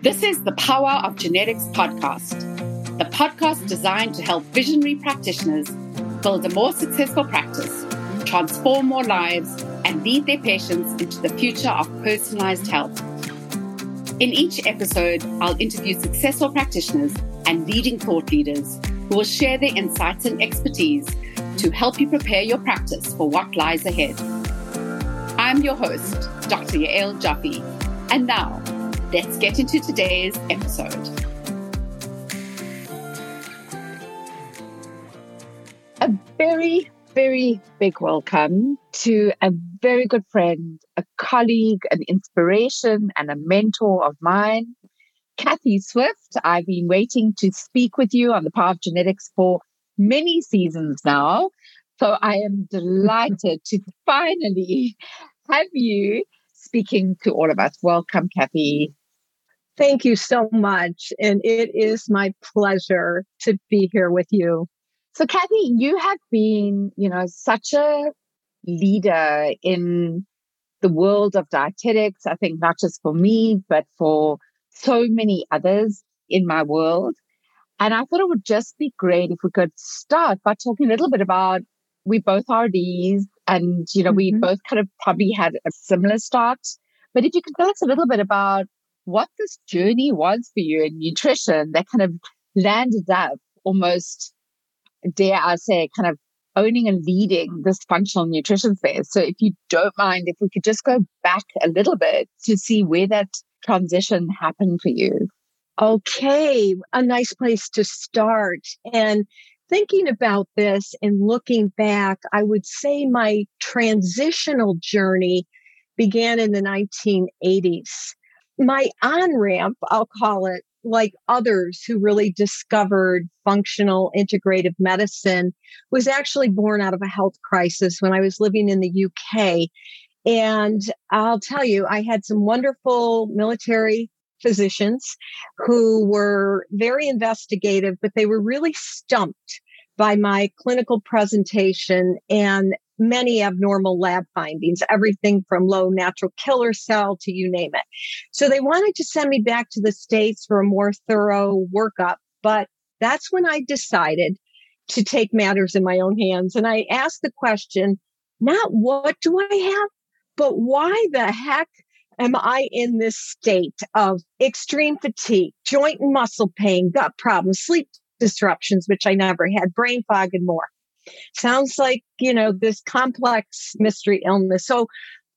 This is the Power of Genetics podcast, the podcast designed to help visionary practitioners build a more successful practice, transform more lives, and lead their patients into the future of personalized health. In each episode, I'll interview successful practitioners and leading thought leaders who will share their insights and expertise to help you prepare your practice for what lies ahead. I'm your host, Dr. Yael Joffe, and now let's get into today's episode. A very, very big welcome to a very good friend, a colleague, an inspiration, and a mentor of mine, Kathie Swift. I've been waiting to speak with you on the Power of Genetics for many seasons now. So I am delighted to finally have you speaking to all of us. Welcome, Kathie. Thank you so much. And it is my pleasure to be here with you. So, Kathie, you have been, you know, such a leader in the world of dietetics. I think not just for me, but for so many others in my world. And I thought it would just be great if we could start by talking a little bit about we both are RDs and, you know, mm-hmm. we both kind of probably had a similar start. But if you could tell us a little bit about what this journey was for you in nutrition that kind of landed up almost, dare I say, kind of owning and leading this functional nutrition space. So if you don't mind, if we could just go back a little bit to see where that transition happened for you. Okay, a nice place to start. And thinking about this and looking back, I would say my transitional journey began in the 1980s my on ramp, I'll call it, like others who really discovered functional integrative medicine, was actually born out of a health crisis when I was living in the UK. And I'll tell you, I had some wonderful military physicians who were very investigative, but they were really stumped by my clinical presentation and many abnormal lab findings, everything from low natural killer cell to you name it. So they wanted to send me back to the States for a more thorough workup. But that's when I decided to take matters in my own hands. And I asked the question, not what do I have, but why the heck am I in this state of extreme fatigue, joint and muscle pain, gut problems, sleep disruptions, which I never had, brain fog, and more? Sounds like, you know, this complex mystery illness. So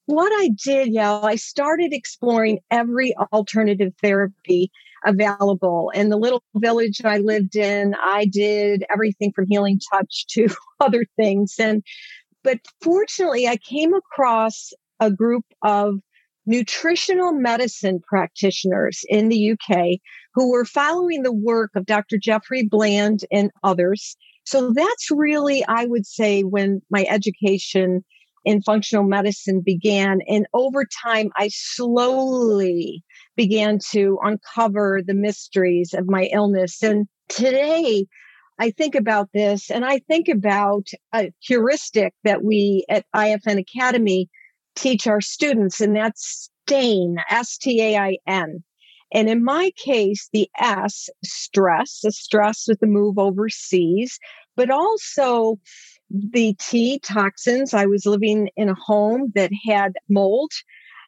what I did, yeah, I started exploring every alternative therapy available. In the little village I lived in, I did everything from healing touch to other things. And, but fortunately, I came across a group of nutritional medicine practitioners in the UK who were following the work of Dr. Jeffrey Bland and others so that's really, I would say, when my education in functional medicine began. And over time, I slowly began to uncover the mysteries of my illness. And today, I think about this and I think about a heuristic that we at IFN Academy teach our students, and that's STAIN, S T A I N. And in my case, the S, stress, the stress with the move overseas, but also the T, toxins. I was living in a home that had mold.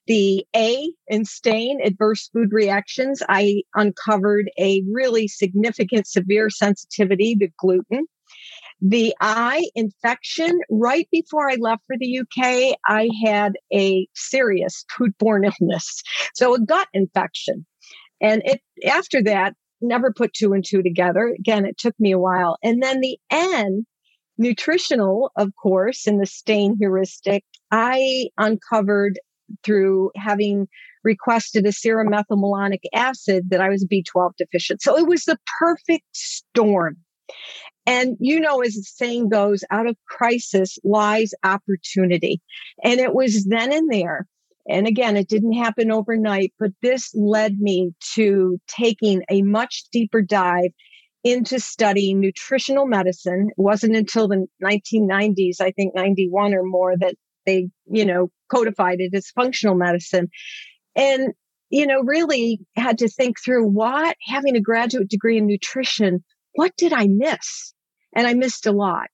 The A in stain, adverse food reactions. I uncovered a really significant severe sensitivity to gluten. The I infection, right before I left for the UK, I had a serious foodborne illness. So a gut infection. And it after that, never put two and two together. Again, it took me a while. And then the N, nutritional, of course, in the stain heuristic, I uncovered through having requested a serum methylmalonic acid that I was B12 deficient. So it was the perfect storm. And you know, as the saying goes, out of crisis lies opportunity. And it was then and there and again, it didn't happen overnight, but this led me to taking a much deeper dive into studying nutritional medicine. It wasn't until the 1990s, I think 91 or more, that they, you know, codified it as functional medicine. And you know, really had to think through what having a graduate degree in nutrition, what did I miss? And I missed a lot.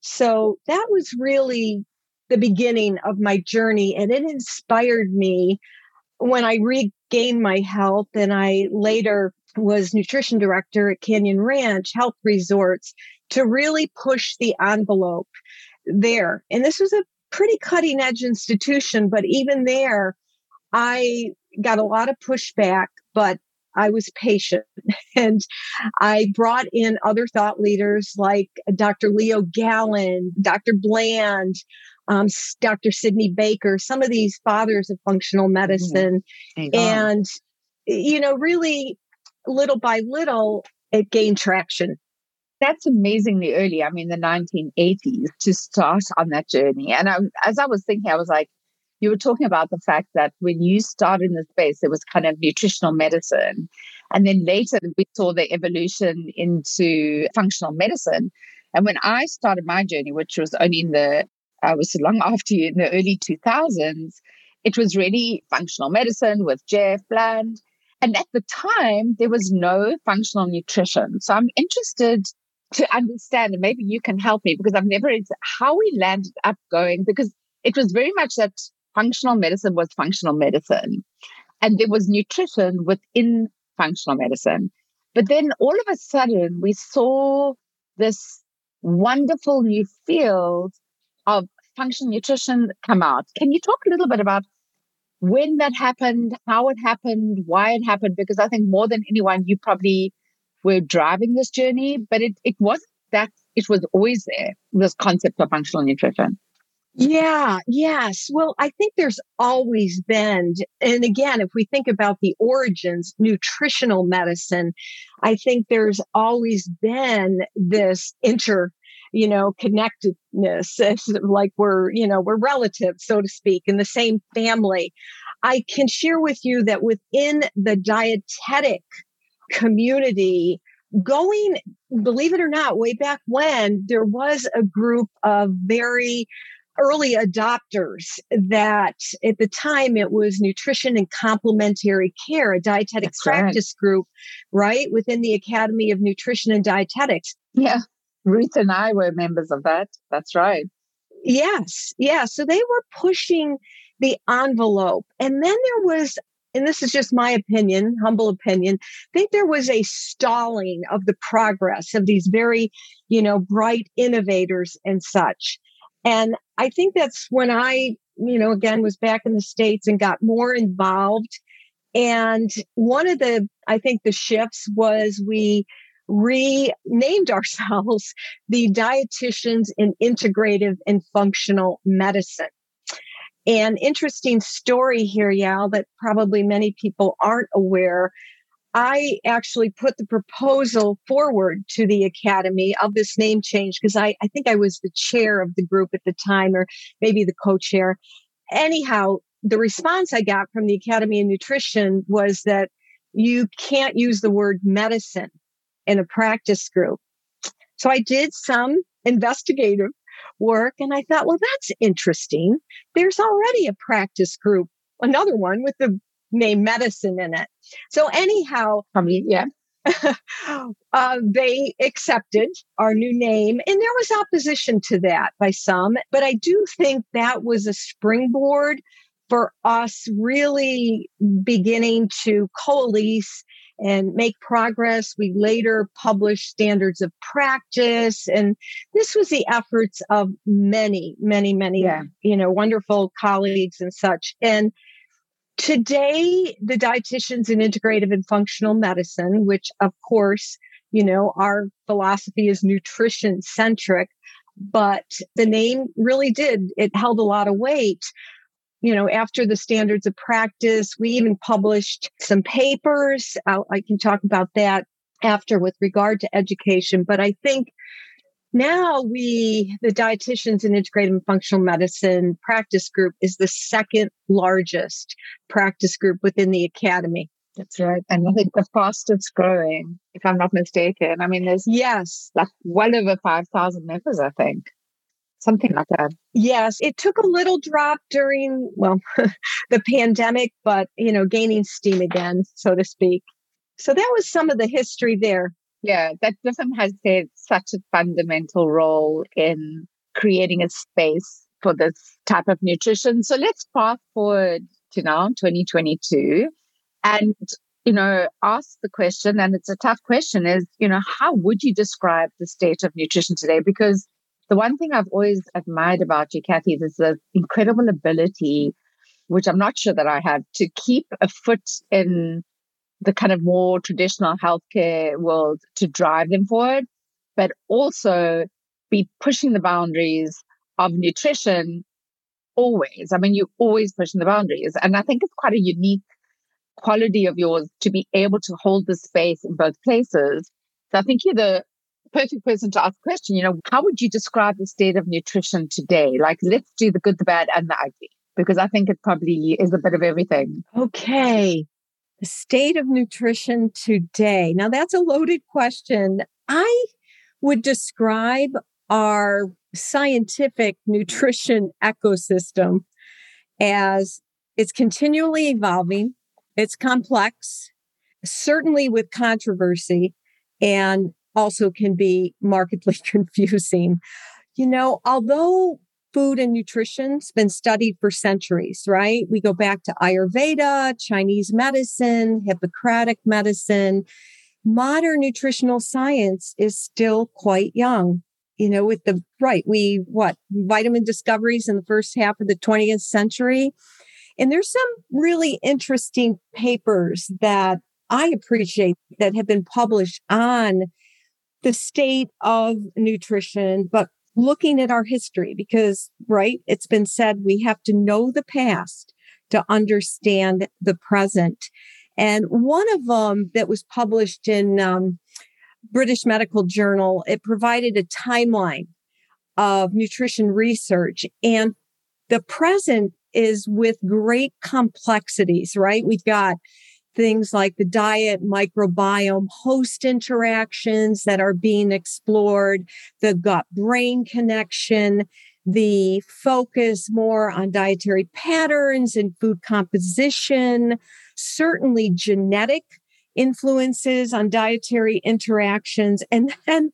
So that was really the beginning of my journey. And it inspired me when I regained my health and I later was nutrition director at Canyon Ranch Health Resorts to really push the envelope there. And this was a pretty cutting edge institution, but even there, I got a lot of pushback, but I was patient and I brought in other thought leaders like Dr. Leo Galland, Dr. Bland, um, Dr. Sidney Baker, some of these fathers of functional mm-hmm. medicine. Mm-hmm. And, you know, really little by little, it gained traction. That's amazingly early. I mean, the 1980s to start on that journey. And I, as I was thinking, I was like, you were talking about the fact that when you started in the space, it was kind of nutritional medicine. And then later we saw the evolution into functional medicine. And when I started my journey, which was only in the, I was long after in the early 2000s, it was really functional medicine with Jeff Bland. And at the time, there was no functional nutrition. So I'm interested to understand, and maybe you can help me because I've never, how we landed up going, because it was very much that functional medicine was functional medicine. And there was nutrition within functional medicine. But then all of a sudden, we saw this wonderful new field of functional nutrition come out. Can you talk a little bit about when that happened, how it happened, why it happened? Because I think more than anyone, you probably were driving this journey, but it, it wasn't that it was always there, this concept of functional nutrition. Yeah, yes. Well, I think there's always been, and again, if we think about the origins, nutritional medicine, I think there's always been this inter, you know, connectedness, like we're, you know, we're relatives, so to speak, in the same family. I can share with you that within the dietetic community, going, believe it or not, way back when, there was a group of very early adopters that at the time it was nutrition and complementary care, a dietetic That's practice right. group, right? Within the Academy of Nutrition and Dietetics. Yeah. Ruth and I were members of that. That's right. Yes. Yeah. So they were pushing the envelope. And then there was, and this is just my opinion, humble opinion, I think there was a stalling of the progress of these very, you know, bright innovators and such. And I think that's when I, you know, again, was back in the States and got more involved. And one of the, I think the shifts was we renamed ourselves the dietitians in integrative and functional medicine. An interesting story here, Yael, that probably many people aren't aware I actually put the proposal forward to the Academy of this name change because I, I think I was the chair of the group at the time, or maybe the co chair. Anyhow, the response I got from the Academy of Nutrition was that you can't use the word medicine in a practice group. So I did some investigative work and I thought, well, that's interesting. There's already a practice group, another one with the name medicine in it. So anyhow, I mean, yeah. uh, they accepted our new name, and there was opposition to that by some. But I do think that was a springboard for us really beginning to coalesce and make progress. We later published standards of practice, and this was the efforts of many, many, many, yeah. you know, wonderful colleagues and such. And Today, the dietitians in integrative and functional medicine, which of course, you know, our philosophy is nutrition centric, but the name really did, it held a lot of weight. You know, after the standards of practice, we even published some papers. I'll, I can talk about that after with regard to education. But I think now we, the dietitians in integrative and functional medicine practice group is the second largest practice group within the academy. That's right. And I think the fastest growing, if I'm not mistaken. I mean, there's yes, like well over 5,000 members, I think. Something like that. Yes, it took a little drop during, well, the pandemic, but, you know, gaining steam again, so to speak. So that was some of the history there. Yeah, that DIFM has played such a fundamental role in creating a space for this type of nutrition. So let's fast forward to now, 2022, and you know, ask the question, and it's a tough question, is, you know, how would you describe the state of nutrition today? Because the one thing I've always admired about you, Kathie, is this incredible ability, which I'm not sure that I have, to keep a foot in the kind of more traditional healthcare world to drive them forward, but also be pushing the boundaries of nutrition always. I mean, you're always pushing the boundaries. And I think it's quite a unique quality of yours to be able to hold the space in both places. So I think you're the perfect person to ask a question. You know, how would you describe the state of nutrition today? Like, let's do the good, the bad, and the ugly, because I think it probably is a bit of everything. Okay. The state of nutrition today. Now, that's a loaded question. I would describe our scientific nutrition ecosystem as it's continually evolving, it's complex, certainly with controversy, and also can be markedly confusing. You know, although food and nutrition's been studied for centuries, right? We go back to Ayurveda, Chinese medicine, Hippocratic medicine. Modern nutritional science is still quite young. You know, with the right, we what vitamin discoveries in the first half of the 20th century. And there's some really interesting papers that I appreciate that have been published on the state of nutrition, but looking at our history because, right, it's been said we have to know the past to understand the present. And one of them that was published in um, British Medical Journal, it provided a timeline of nutrition research. And the present is with great complexities, right? We've got things like the diet microbiome host interactions that are being explored, the gut brain connection, the focus more on dietary patterns and food composition, certainly genetic influences on dietary interactions. And then,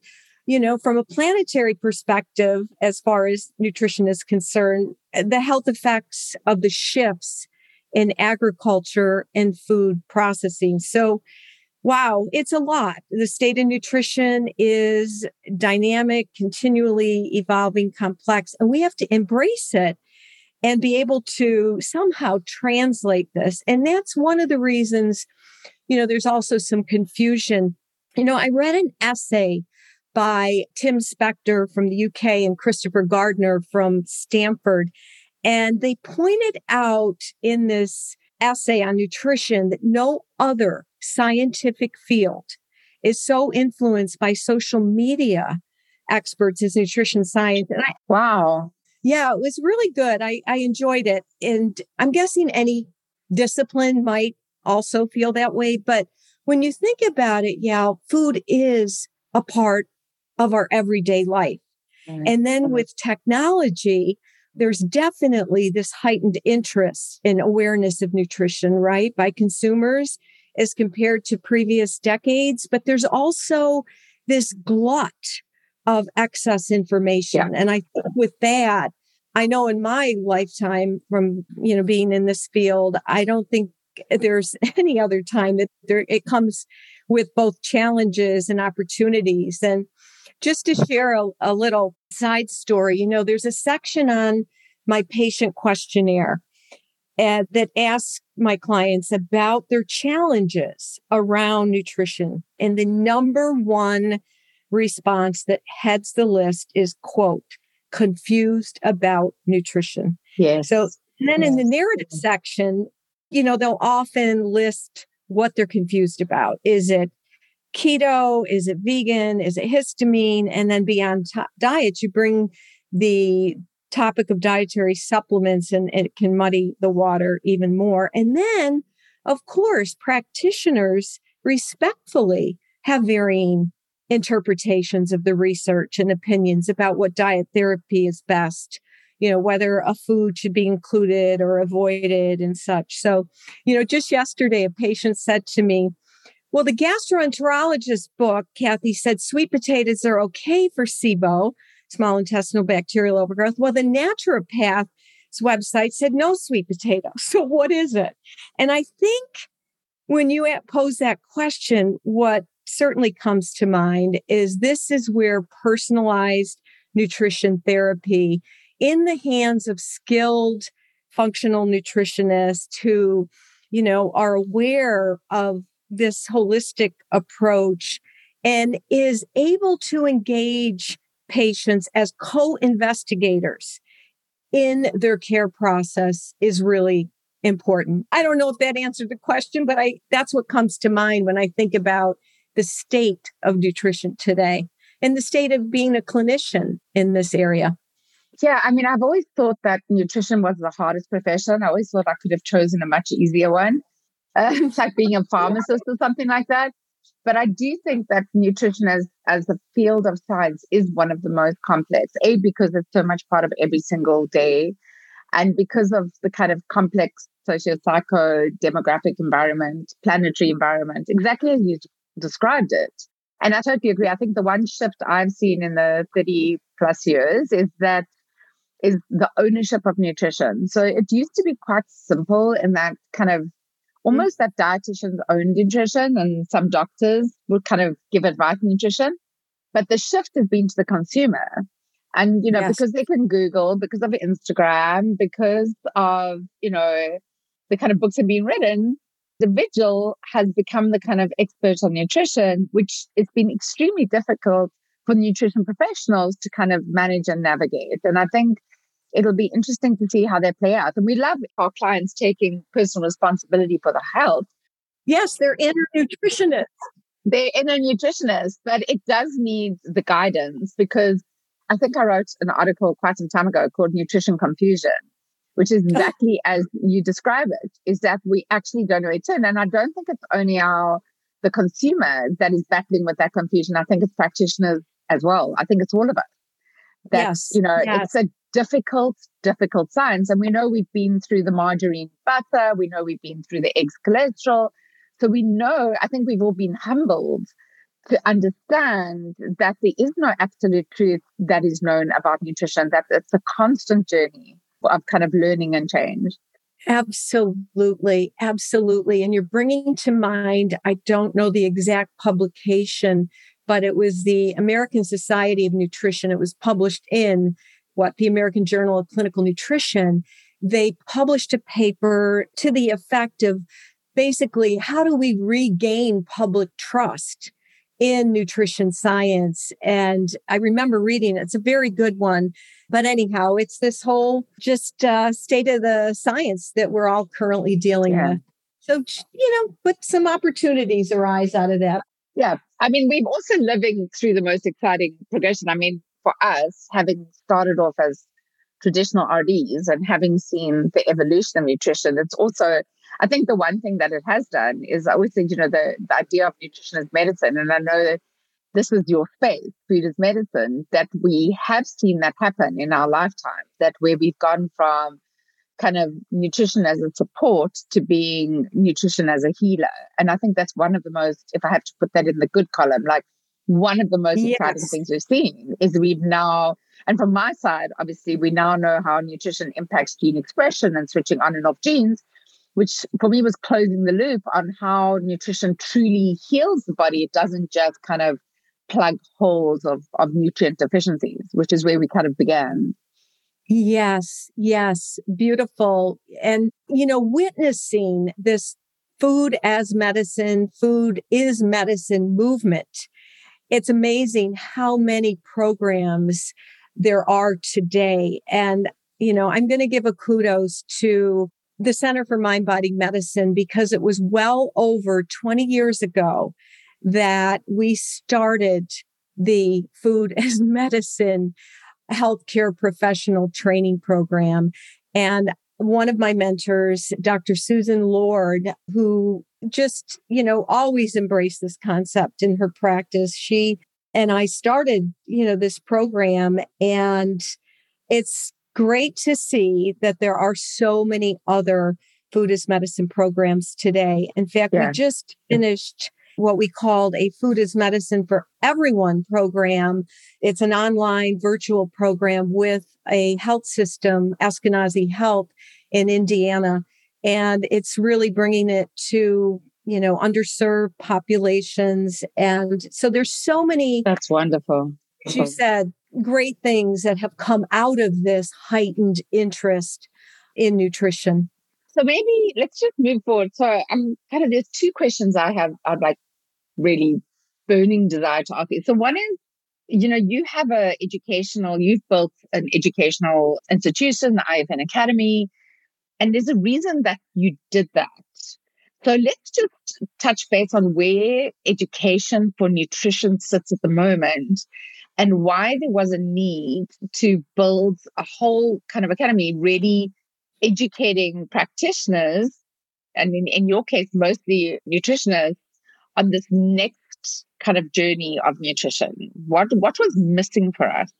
you know, from a planetary perspective, as far as nutrition is concerned, the health effects of the shifts in agriculture and food processing. So, wow, it's a lot. The state of nutrition is dynamic, continually evolving, complex, and we have to embrace it and be able to somehow translate this. And that's one of the reasons, you know, there's also some confusion. You know, I read an essay by Tim Spector from the UK and Christopher Gardner from Stanford. And they pointed out in this essay on nutrition that no other scientific field is so influenced by social media experts as nutrition science. And I, wow. Yeah, it was really good. I, I enjoyed it. And I'm guessing any discipline might also feel that way. But when you think about it, yeah, food is a part of our everyday life. Mm-hmm. And then with technology, there's definitely this heightened interest in awareness of nutrition, right? By consumers as compared to previous decades. But there's also this glut of excess information. Yeah. And I think with that, I know in my lifetime from, you know, being in this field, I don't think there's any other time that there, it comes with both challenges and opportunities. And just to share a, a little side story, you know, there's a section on my patient questionnaire uh, that asks my clients about their challenges around nutrition. And the number one response that heads the list is quote, confused about nutrition. Yes. So then in the narrative section, you know, they'll often list what they're confused about. Is it keto? Is it vegan? Is it histamine? And then beyond t- diet, you bring the topic of dietary supplements and it can muddy the water even more. And then, of course, practitioners respectfully have varying interpretations of the research and opinions about what diet therapy is best you know whether a food should be included or avoided and such so you know just yesterday a patient said to me well the gastroenterologist book Kathie said sweet potatoes are okay for sibo small intestinal bacterial overgrowth. Well the naturopath's website said no sweet potato so what is it? And i think when you pose that question what certainly comes to mind is this is where personalized nutrition therapy in the hands of skilled functional nutritionists who, you know, are aware of this holistic approach and is able to engage patients as co-investigators in their care process is really important. I don't know if that answered the question, but I that's what comes to mind when I think about the state of nutrition today and the state of being a clinician in this area? Yeah, I mean, I've always thought that nutrition was the hardest profession. I always thought I could have chosen a much easier one, uh, like being a pharmacist or something like that. But I do think that nutrition as, as a field of science is one of the most complex, A, because it's so much part of every single day, and because of the kind of complex socio-psycho demographic environment, planetary environment, exactly as you described it. And I totally agree. I think the one shift I've seen in the 30 plus years is that is the ownership of nutrition. So it used to be quite simple in that kind of Mm-hmm. almost that dietitians own nutrition and some doctors would kind of give advice on nutrition. But the shift has been to the consumer. And, you know, yes. because they can Google, because of Instagram, because of, you know, the kind of books have been written, the vigil has become the kind of expert on nutrition, which it's been extremely difficult for nutrition professionals to kind of manage and navigate. And I think it'll be interesting to see how they play out. And we love our clients taking personal responsibility for the health. Yes, they're inner nutritionists. They're inner nutritionists, but it does need the guidance because I think I wrote an article quite some time ago called Nutrition Confusion which is exactly as you describe it, is that we actually don't know it's in. And I don't think it's only our the consumer that is battling with that confusion. I think it's practitioners as well. I think it's all of us. That, yes. you know, yes. it's a difficult, difficult science. And we know we've been through the margarine butter, we know we've been through the eggs cholesterol. So we know, I think we've all been humbled to understand that there is no absolute truth that is known about nutrition, that it's a constant journey of kind of learning and change. Absolutely. Absolutely. And you're bringing to mind, I don't know the exact publication, but it was the American Society of Nutrition. It was published in what the American Journal of Clinical Nutrition. They published a paper to the effect of basically how do we regain public trust in nutrition science. And I remember reading it. It's a very good one. But anyhow, it's this whole just uh, state of the science that we're all currently dealing yeah. with. So, you know, but some opportunities arise out of that. Yeah. I mean, we've also living through the most exciting progression. I mean, for us, having started off as traditional RDs and having seen the evolution of nutrition, it's also I think the one thing that it has done is I always think, you know, the, the idea of nutrition as medicine, and I know that this was your space, food as medicine, that we have seen that happen in our lifetime, that where we've gone from kind of nutrition as a support to being nutrition as a healer. And I think that's one of the most, if I have to put that in the good column, like one of the most yes. exciting things we've seen is we've now, and from my side, obviously, we now know how nutrition impacts gene expression and switching on and off genes which for me was closing the loop on how nutrition truly heals the body. It doesn't just kind of plug holes of, of nutrient deficiencies, which is where we kind of began. Yes, yes, beautiful. And, you know, witnessing this food as medicine, food is medicine movement. It's amazing how many programs there are today. And, you know, I'm going to give a kudos to the Center for Mind Body Medicine because it was well over 20 years ago that we started the Food as Medicine healthcare professional training program. And one of my mentors, Dr. Susan Lord, who just, you know, always embraced this concept in her practice. She and I started, you know, this program and it's great to see that there are so many other food as medicine programs today. In fact, yeah. we just finished what we called a food is medicine for everyone program. It's an online virtual program with a health system, Eskenazi Health in Indiana. And it's really bringing it to, you know, underserved populations. And so there's so many. That's wonderful. She said great things that have come out of this heightened interest in nutrition. So maybe let's just move forward. So I'm kind of there's two questions I have I'd like really burning desire to ask you. So one is, you know, you have a educational, you've built an educational institution, the IFN Academy, and there's a reason that you did that. So let's just touch base on where education for nutrition sits at the moment and why there was a need to build a whole kind of academy really educating practitioners and in, in your case mostly nutritionists on this next kind of journey of nutrition. What what was missing for us?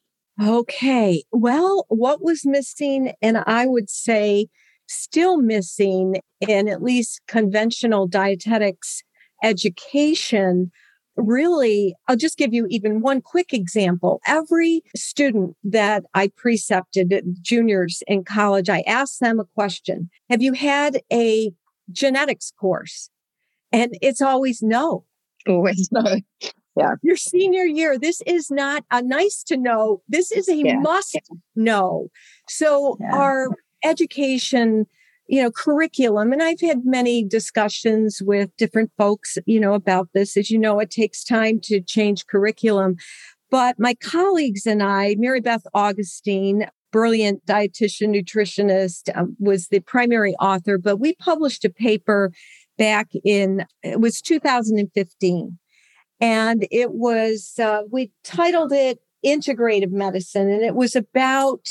Okay. Well what was missing and i would say still missing in at least conventional dietetics education really, I'll just give you even one quick example. Every student that I precepted, juniors in college, I asked them a question Have you had a genetics course? And it's always no. Oh, always no. Yeah. Your senior year, this is not a nice to know. This is a yeah. must know. So yeah. our education you know, curriculum. And I've had many discussions with different folks, you know, about this. As you know, it takes time to change curriculum. But my colleagues and I, Mary Beth Augustine, brilliant dietitian, nutritionist, um, was the primary author, but we published a paper back in, it was 2015. And it was, uh, we titled it Integrative Medicine, and it was about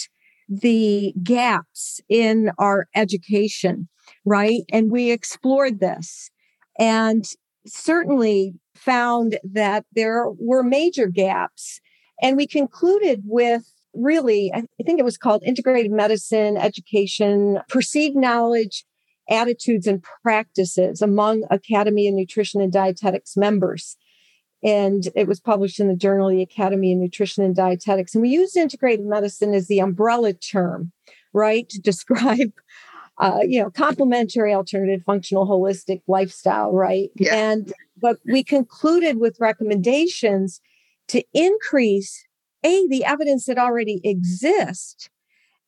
the gaps in our education, right? And we explored this and certainly found that there were major gaps. And we concluded with really, I think it was called integrated medicine, education, perceived knowledge, attitudes, and practices among Academy of Nutrition and Dietetics members and it was published in the Journal the Academy of Nutrition and Dietetics. And we used integrated medicine as the umbrella term, right, to describe, uh, you know, complementary, alternative, functional, holistic lifestyle, right? Yeah. And but we concluded with recommendations to increase a the evidence that already exists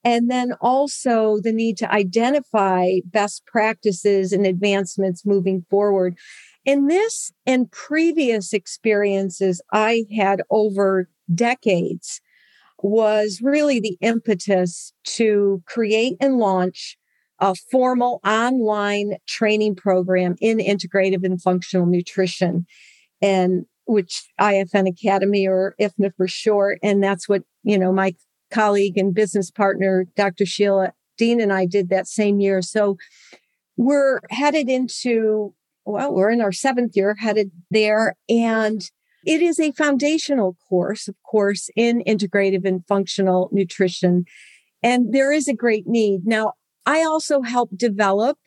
and then also the need to identify best practices and advancements moving forward in this and previous experiences I had over decades was really the impetus to create and launch a formal online training program in integrative and functional nutrition and which IFN Academy or IFNA for short and that's what you know my colleague and business partner Dr. Sheila Dean and I did that same year so we're headed into well, we're in our seventh year headed there. And it is a foundational course, of course, in integrative and functional nutrition. And there is a great need. Now, I also help develop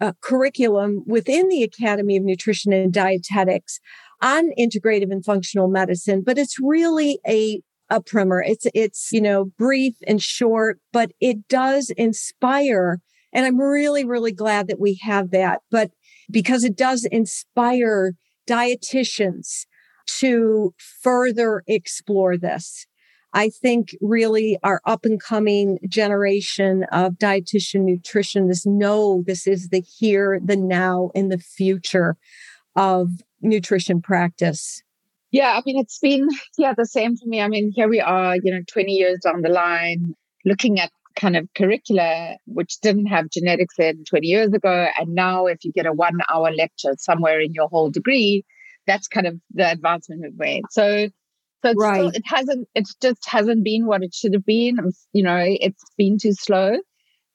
a curriculum within the Academy of Nutrition and Dietetics on integrative and functional medicine, but it's really a a primer. It's it's you know brief and short, but it does inspire and I'm really really glad that we have that. But because it does inspire dietitians to further explore this. I think really our up and coming generation of dietitian nutritionists know this is the here, the now, and the future of nutrition practice. Yeah, I mean, it's been, yeah, the same for me. I mean, here we are, you know, 20 years down the line, looking at kind of curricula which didn't have genetics in 20 years ago. And now, if you get a one hour lecture somewhere in your whole degree, that's kind of the advancement we've made. So, so it's right. still, it hasn't, it just hasn't been what it should have been. You know, it's been too slow.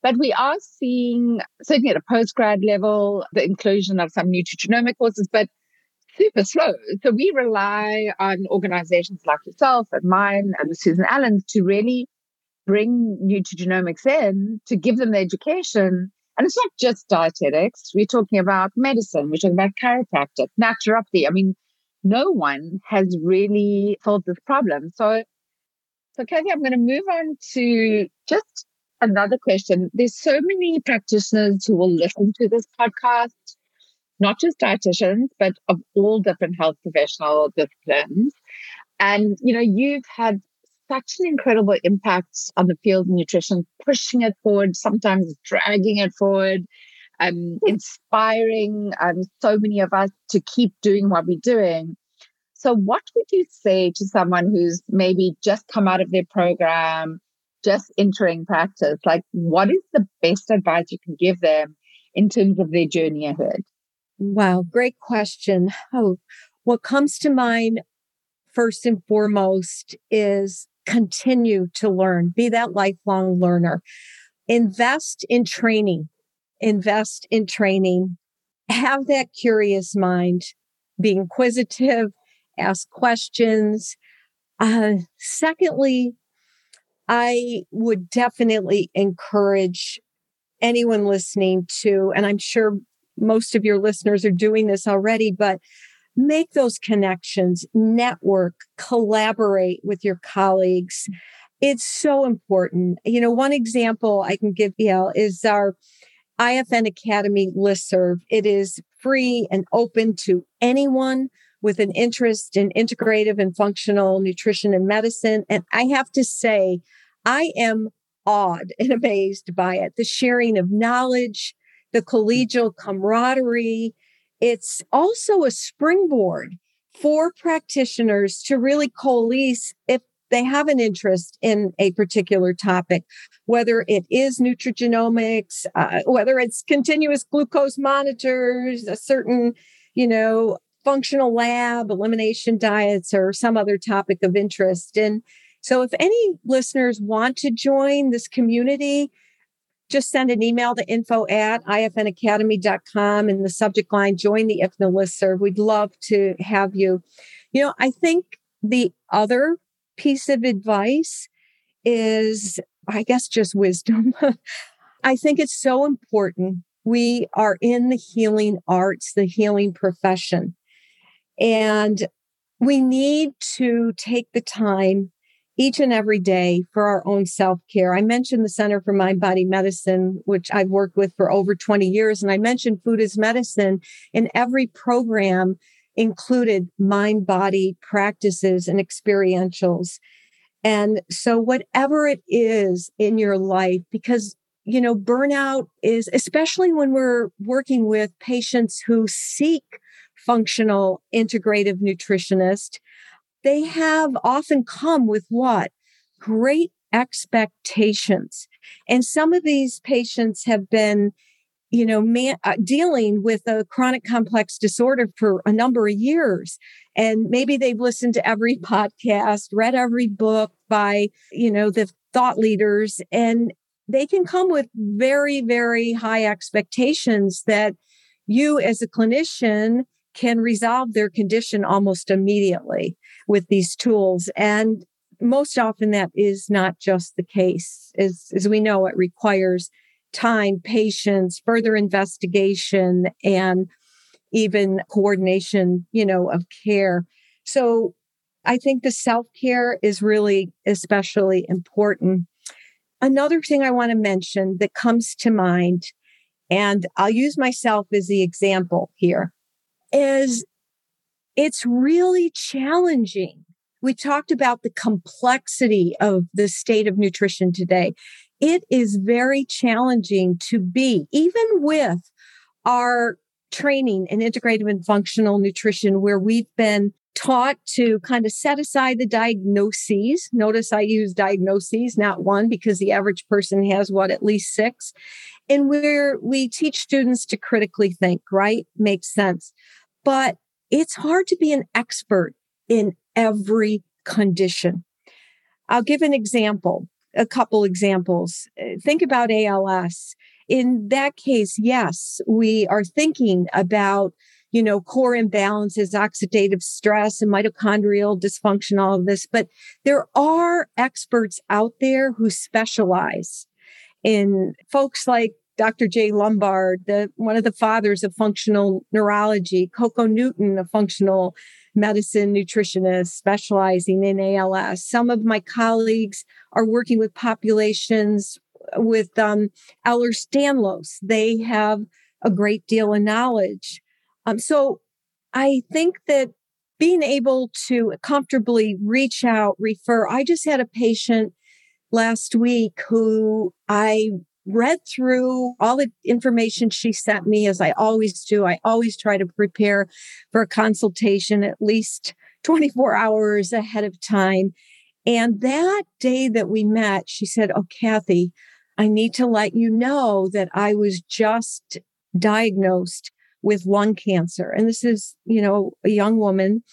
But we are seeing, certainly at a postgrad level, the inclusion of some nutrigenomic courses. But super slow. So we rely on organizations like yourself and mine and Susan Allen's to really bring nutrigenomics in to give them the education. And it's not just dietetics. We're talking about medicine. We're talking about chiropractic, naturopathy. I mean, no one has really solved this problem. So, so Kathie, I'm going to move on to just another question. There's so many practitioners who will listen to this podcast, not just dietitians, but of all different health professional disciplines. And, you know, you've had such an incredible impact on the field of nutrition, pushing it forward, sometimes dragging it forward, um, inspiring um, so many of us to keep doing what we're doing. So, what would you say to someone who's maybe just come out of their program, just entering practice? Like, what is the best advice you can give them in terms of their journey ahead? Wow, great question. Oh, what comes to mind first and foremost is continue to learn, be that lifelong learner. Invest in training, invest in training, have that curious mind, be inquisitive, ask questions. Uh, secondly, I would definitely encourage anyone listening to, and I'm sure most of your listeners are doing this already, but make those connections, network, collaborate with your colleagues. Mm. It's so important. You know, one example I can give you is our IFN Academy listserv. It is free and open to anyone with an interest in integrative and functional nutrition and medicine. And I have to say, I am awed and amazed by it. The sharing of knowledge, the mm. collegial camaraderie, it's also a springboard for practitioners to really coalesce if they have an interest in a particular topic, whether it is nutrigenomics, uh, whether it's continuous glucose monitors, a certain, you know, functional lab, elimination diets, or some other topic of interest. And so if any listeners want to join this community, just send an email to info at ifnacademy.com in the subject line, join the IFNA listserv. We'd love to have you. You know, I think the other piece of advice is, I guess, just wisdom. I think it's so important. We are in the healing arts, the healing profession, and we need to take the time each and every day for our own self care. I mentioned the Center for Mind Body Medicine, which I've worked with for over 20 years. And I mentioned food as medicine in every program included mind body practices and experientials. And so, whatever it is in your life, because you know, burnout is especially when we're working with patients who seek functional integrative nutritionist they have often come with what? Great expectations. And some of these patients have been, you know, man, uh, dealing with a chronic complex disorder for a number of years. And maybe they've listened to every podcast, read every book by, you know, the thought leaders, and they can come with very, very high expectations that you as a clinician can resolve their condition almost immediately with these tools. And most often that is not just the case. As, as we know, it requires time, patience, further investigation, and even coordination, you know, of care. So I think the self care is really especially important. Another thing I want to mention that comes to mind, and I'll use myself as the example here is it's really challenging. We talked about the complexity of the state of nutrition today. It is very challenging to be, even with our training in integrative and functional nutrition, where we've been taught to kind of set aside the diagnoses. Notice I use diagnoses, not one, because the average person has what, at least six. And where we teach students to critically think, right? Makes sense. But it's hard to be an expert in every condition. I'll give an example, a couple examples. Uh, think about ALS. In that case, yes, we are thinking about you know, core imbalances, oxidative stress, and mitochondrial dysfunction, all of this. But there are experts out there who specialize in folks like Dr. Jay Lombard, the, one of the fathers of functional neurology, Coco Newton, a functional medicine nutritionist specializing in ALS. Some of my colleagues are working with populations with um, Ehlers-Danlos. They have a great deal of knowledge. Um, so I think that being able to comfortably reach out, refer. I just had a patient last week who I read through all the information she sent me as I always do. I always try to prepare for a consultation at least 24 hours ahead of time. And that day that we met, she said, Oh, Kathie, I need to let you know that I was just diagnosed with lung cancer. And this is, you know, a young woman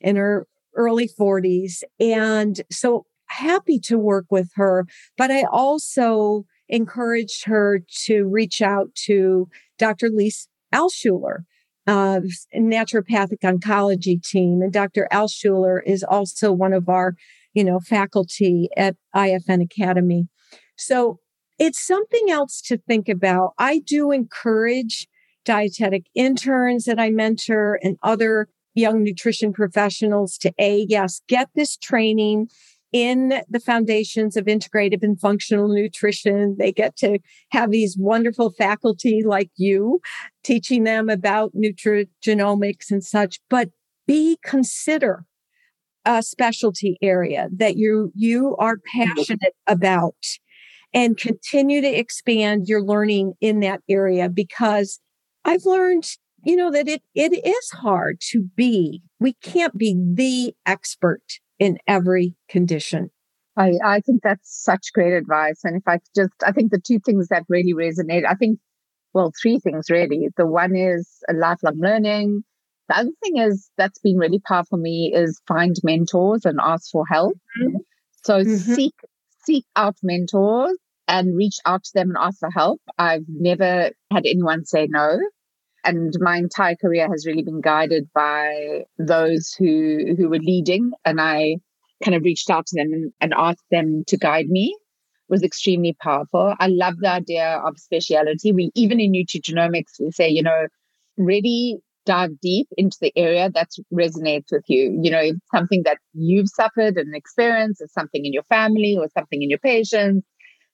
in her early 40s. And so happy to work with her. But I also encouraged her to reach out to Dr. Lise Alschuler, uh, naturopathic oncology team. And Dr. Alschuler is also one of our, you know, faculty at IFN Academy. So it's something else to think about. I do encourage dietetic interns that I mentor and other young nutrition professionals to A, yes, get this training in the foundations of integrative and functional nutrition. They get to have these wonderful faculty like you teaching them about nutrigenomics and such, but be consider a specialty area that you you are passionate about and continue to expand your learning in that area because I've learned you know that it it is hard to be we can't be the expert in every condition. I, I think that's such great advice. And if I just, I think the two things that really resonate, I think, well, three things really. The one is a lifelong learning. The other thing is that's been really powerful for me is find mentors and ask for help. Mm-hmm. So mm-hmm. seek, seek out mentors and reach out to them and ask for help. I've never had anyone say no and my entire career has really been guided by those who who were leading and i kind of reached out to them and, asked them to guide me. Was extremely powerful. I love the idea of speciality. We even in nutrigenomics we say you know really dive deep into the area that resonates with you. You know something that you've suffered and experienced or something in your family or something in your patients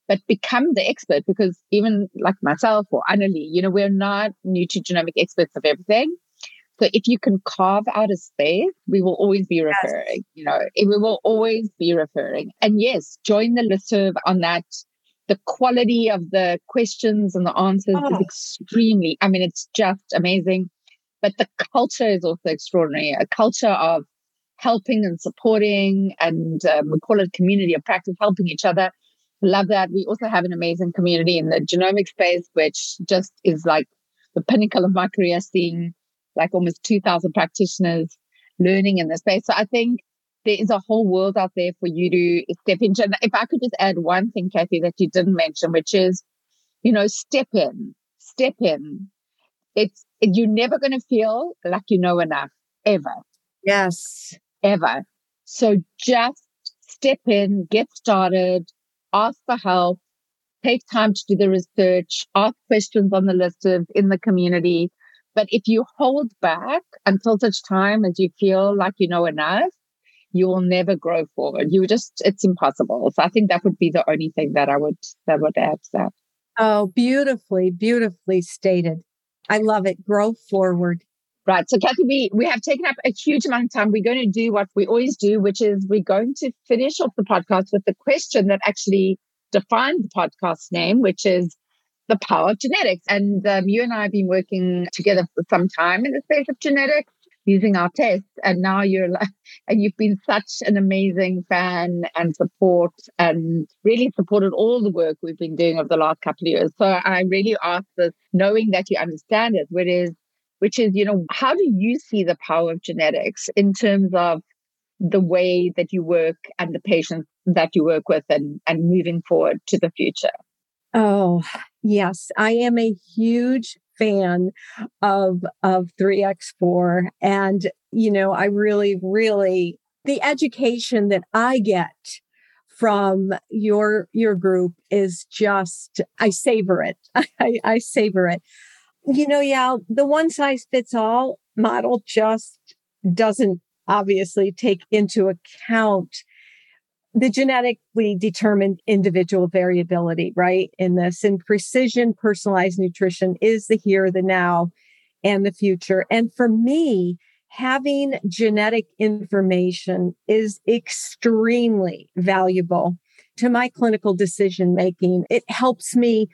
but become the expert because even like myself or Annalie, you know, we're not nutrigenomic experts of everything. So if you can carve out a space, we will always be referring, yes. you know, we will always be referring. And yes, join the listserv on that. The quality of the questions and the answers oh. is extremely, I mean, it's just amazing. But the culture is also extraordinary. A culture of helping and supporting, and um, we call it community of practice, helping each other Love that. We also have an amazing community in the genomic space, which just is like the pinnacle of my career, seeing like almost 2,000 practitioners learning in the space. So I think there is a whole world out there for you to step into. And if I could just add one thing, Kathie, that you didn't mention, which is, you know, step in, step in. It's, you're never going to feel like you know enough ever. Yes. Ever. So just step in, get started, ask for help, take time to do the research, ask questions on the list of in the community. But if you hold back until such time as you feel like you know enough, you will never grow forward. You just, it's impossible. So I think that would be the only thing that I would, that would add to that. Oh, beautifully, beautifully stated. I love it. Grow forward. Right. So, Kathie, we, we have taken up a huge amount of time. We're going to do what we always do, which is we're going to finish off the podcast with the question that actually defined the podcast name, which is the power of genetics. And um, you and I have been working together for some time in the space of genetics using our tests. And now you're and you've been such an amazing fan and support and really supported all the work we've been doing over the last couple of years. So I really ask this, knowing that you understand it, which is which is, you know, how do you see the power of genetics in terms of the way that you work and the patients that you work with and, and moving forward to the future? Oh, yes. I am a huge fan of of 3x4 and you know I really really the education that I get from your your group is just I savor it. I, I savor it. You know, yeah, the one size fits all model just doesn't obviously take into account the genetically determined individual variability, right? In this, and precision personalized nutrition is the here, the now, and the future. And for me, having genetic information is extremely valuable to my clinical decision making. It helps me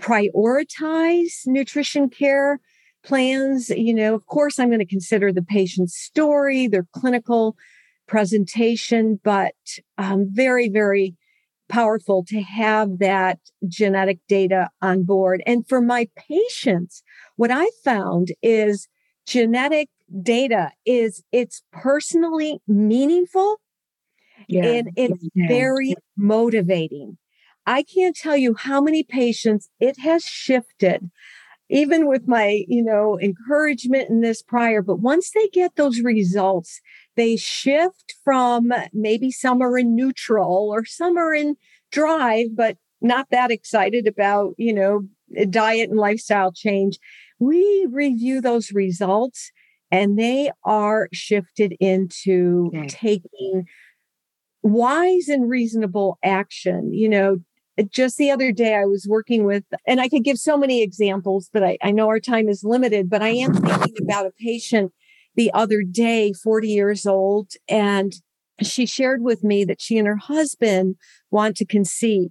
prioritize nutrition care plans. You know, of course, I'm going to consider the patient's story, their clinical presentation, but um, very, very powerful to have that genetic data on board. And for my patients, what I found is genetic data is it's personally meaningful yeah. and it's yeah. very motivating. I can't tell you how many patients it has shifted even with my, you know, encouragement in this prior, but once they get those results, they shift from maybe some are in neutral or some are in drive, but not that excited about, you know, diet and lifestyle change. We review those results and they are shifted into okay. taking wise and reasonable action, you know, just the other day, I was working with, and I could give so many examples, but I, I know our time is limited. But I am thinking about a patient the other day, 40 years old, and she shared with me that she and her husband want to conceive.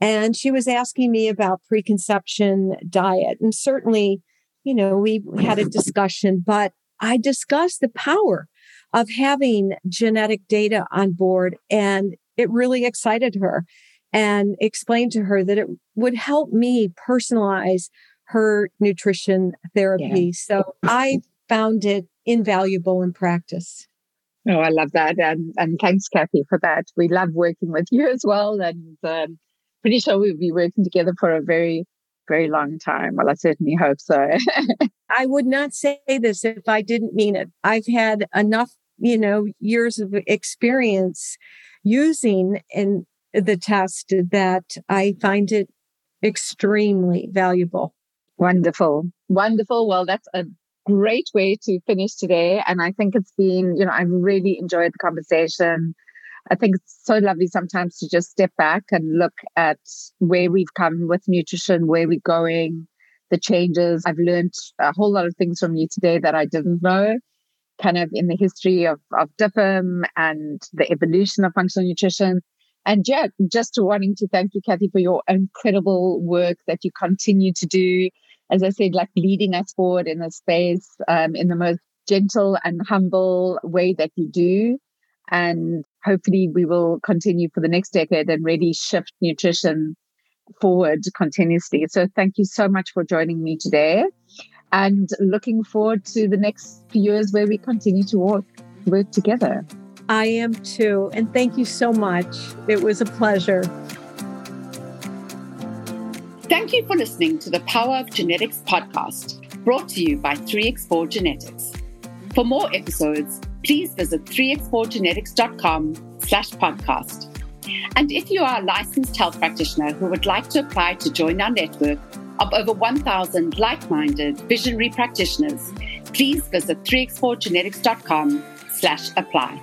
And she was asking me about preconception diet. And certainly, you know, we had a discussion, but I discussed the power of having genetic data on board. And it really excited her and explained to her that it would help me personalize her nutrition therapy. Yeah. So I found it invaluable in practice. Oh, I love that. And, and thanks, Kathie, for that. We love working with you as well. And um, pretty sure we'll be working together for a very, very long time. Well, I certainly hope so. I would not say this if I didn't mean it. I've had enough, you know, years of experience using and the test that I find it extremely valuable. Wonderful. Wonderful. Well, that's a great way to finish today. And I think it's been, you know, I've really enjoyed the conversation. I think it's so lovely sometimes to just step back and look at where we've come with nutrition, where we're going, the changes. I've learned a whole lot of things from you today that I didn't know, kind of in the history of, of DIFM and the evolution of functional nutrition. And yeah, just wanting to thank you, Kathie, for your incredible work that you continue to do. As I said, like leading us forward in a space um, in the most gentle and humble way that you do. And hopefully we will continue for the next decade and really shift nutrition forward continuously. So thank you so much for joining me today and looking forward to the next few years where we continue to work, work together. I am too. And thank you so much. It was a pleasure. Thank you for listening to the Power of Genetics podcast, brought to you by 3x4 Genetics. For more episodes, please visit 3x4genetics.com slash podcast. And if you are a licensed health practitioner who would like to apply to join our network of over 1,000 like-minded visionary practitioners, please visit 3x4genetics.com slash apply.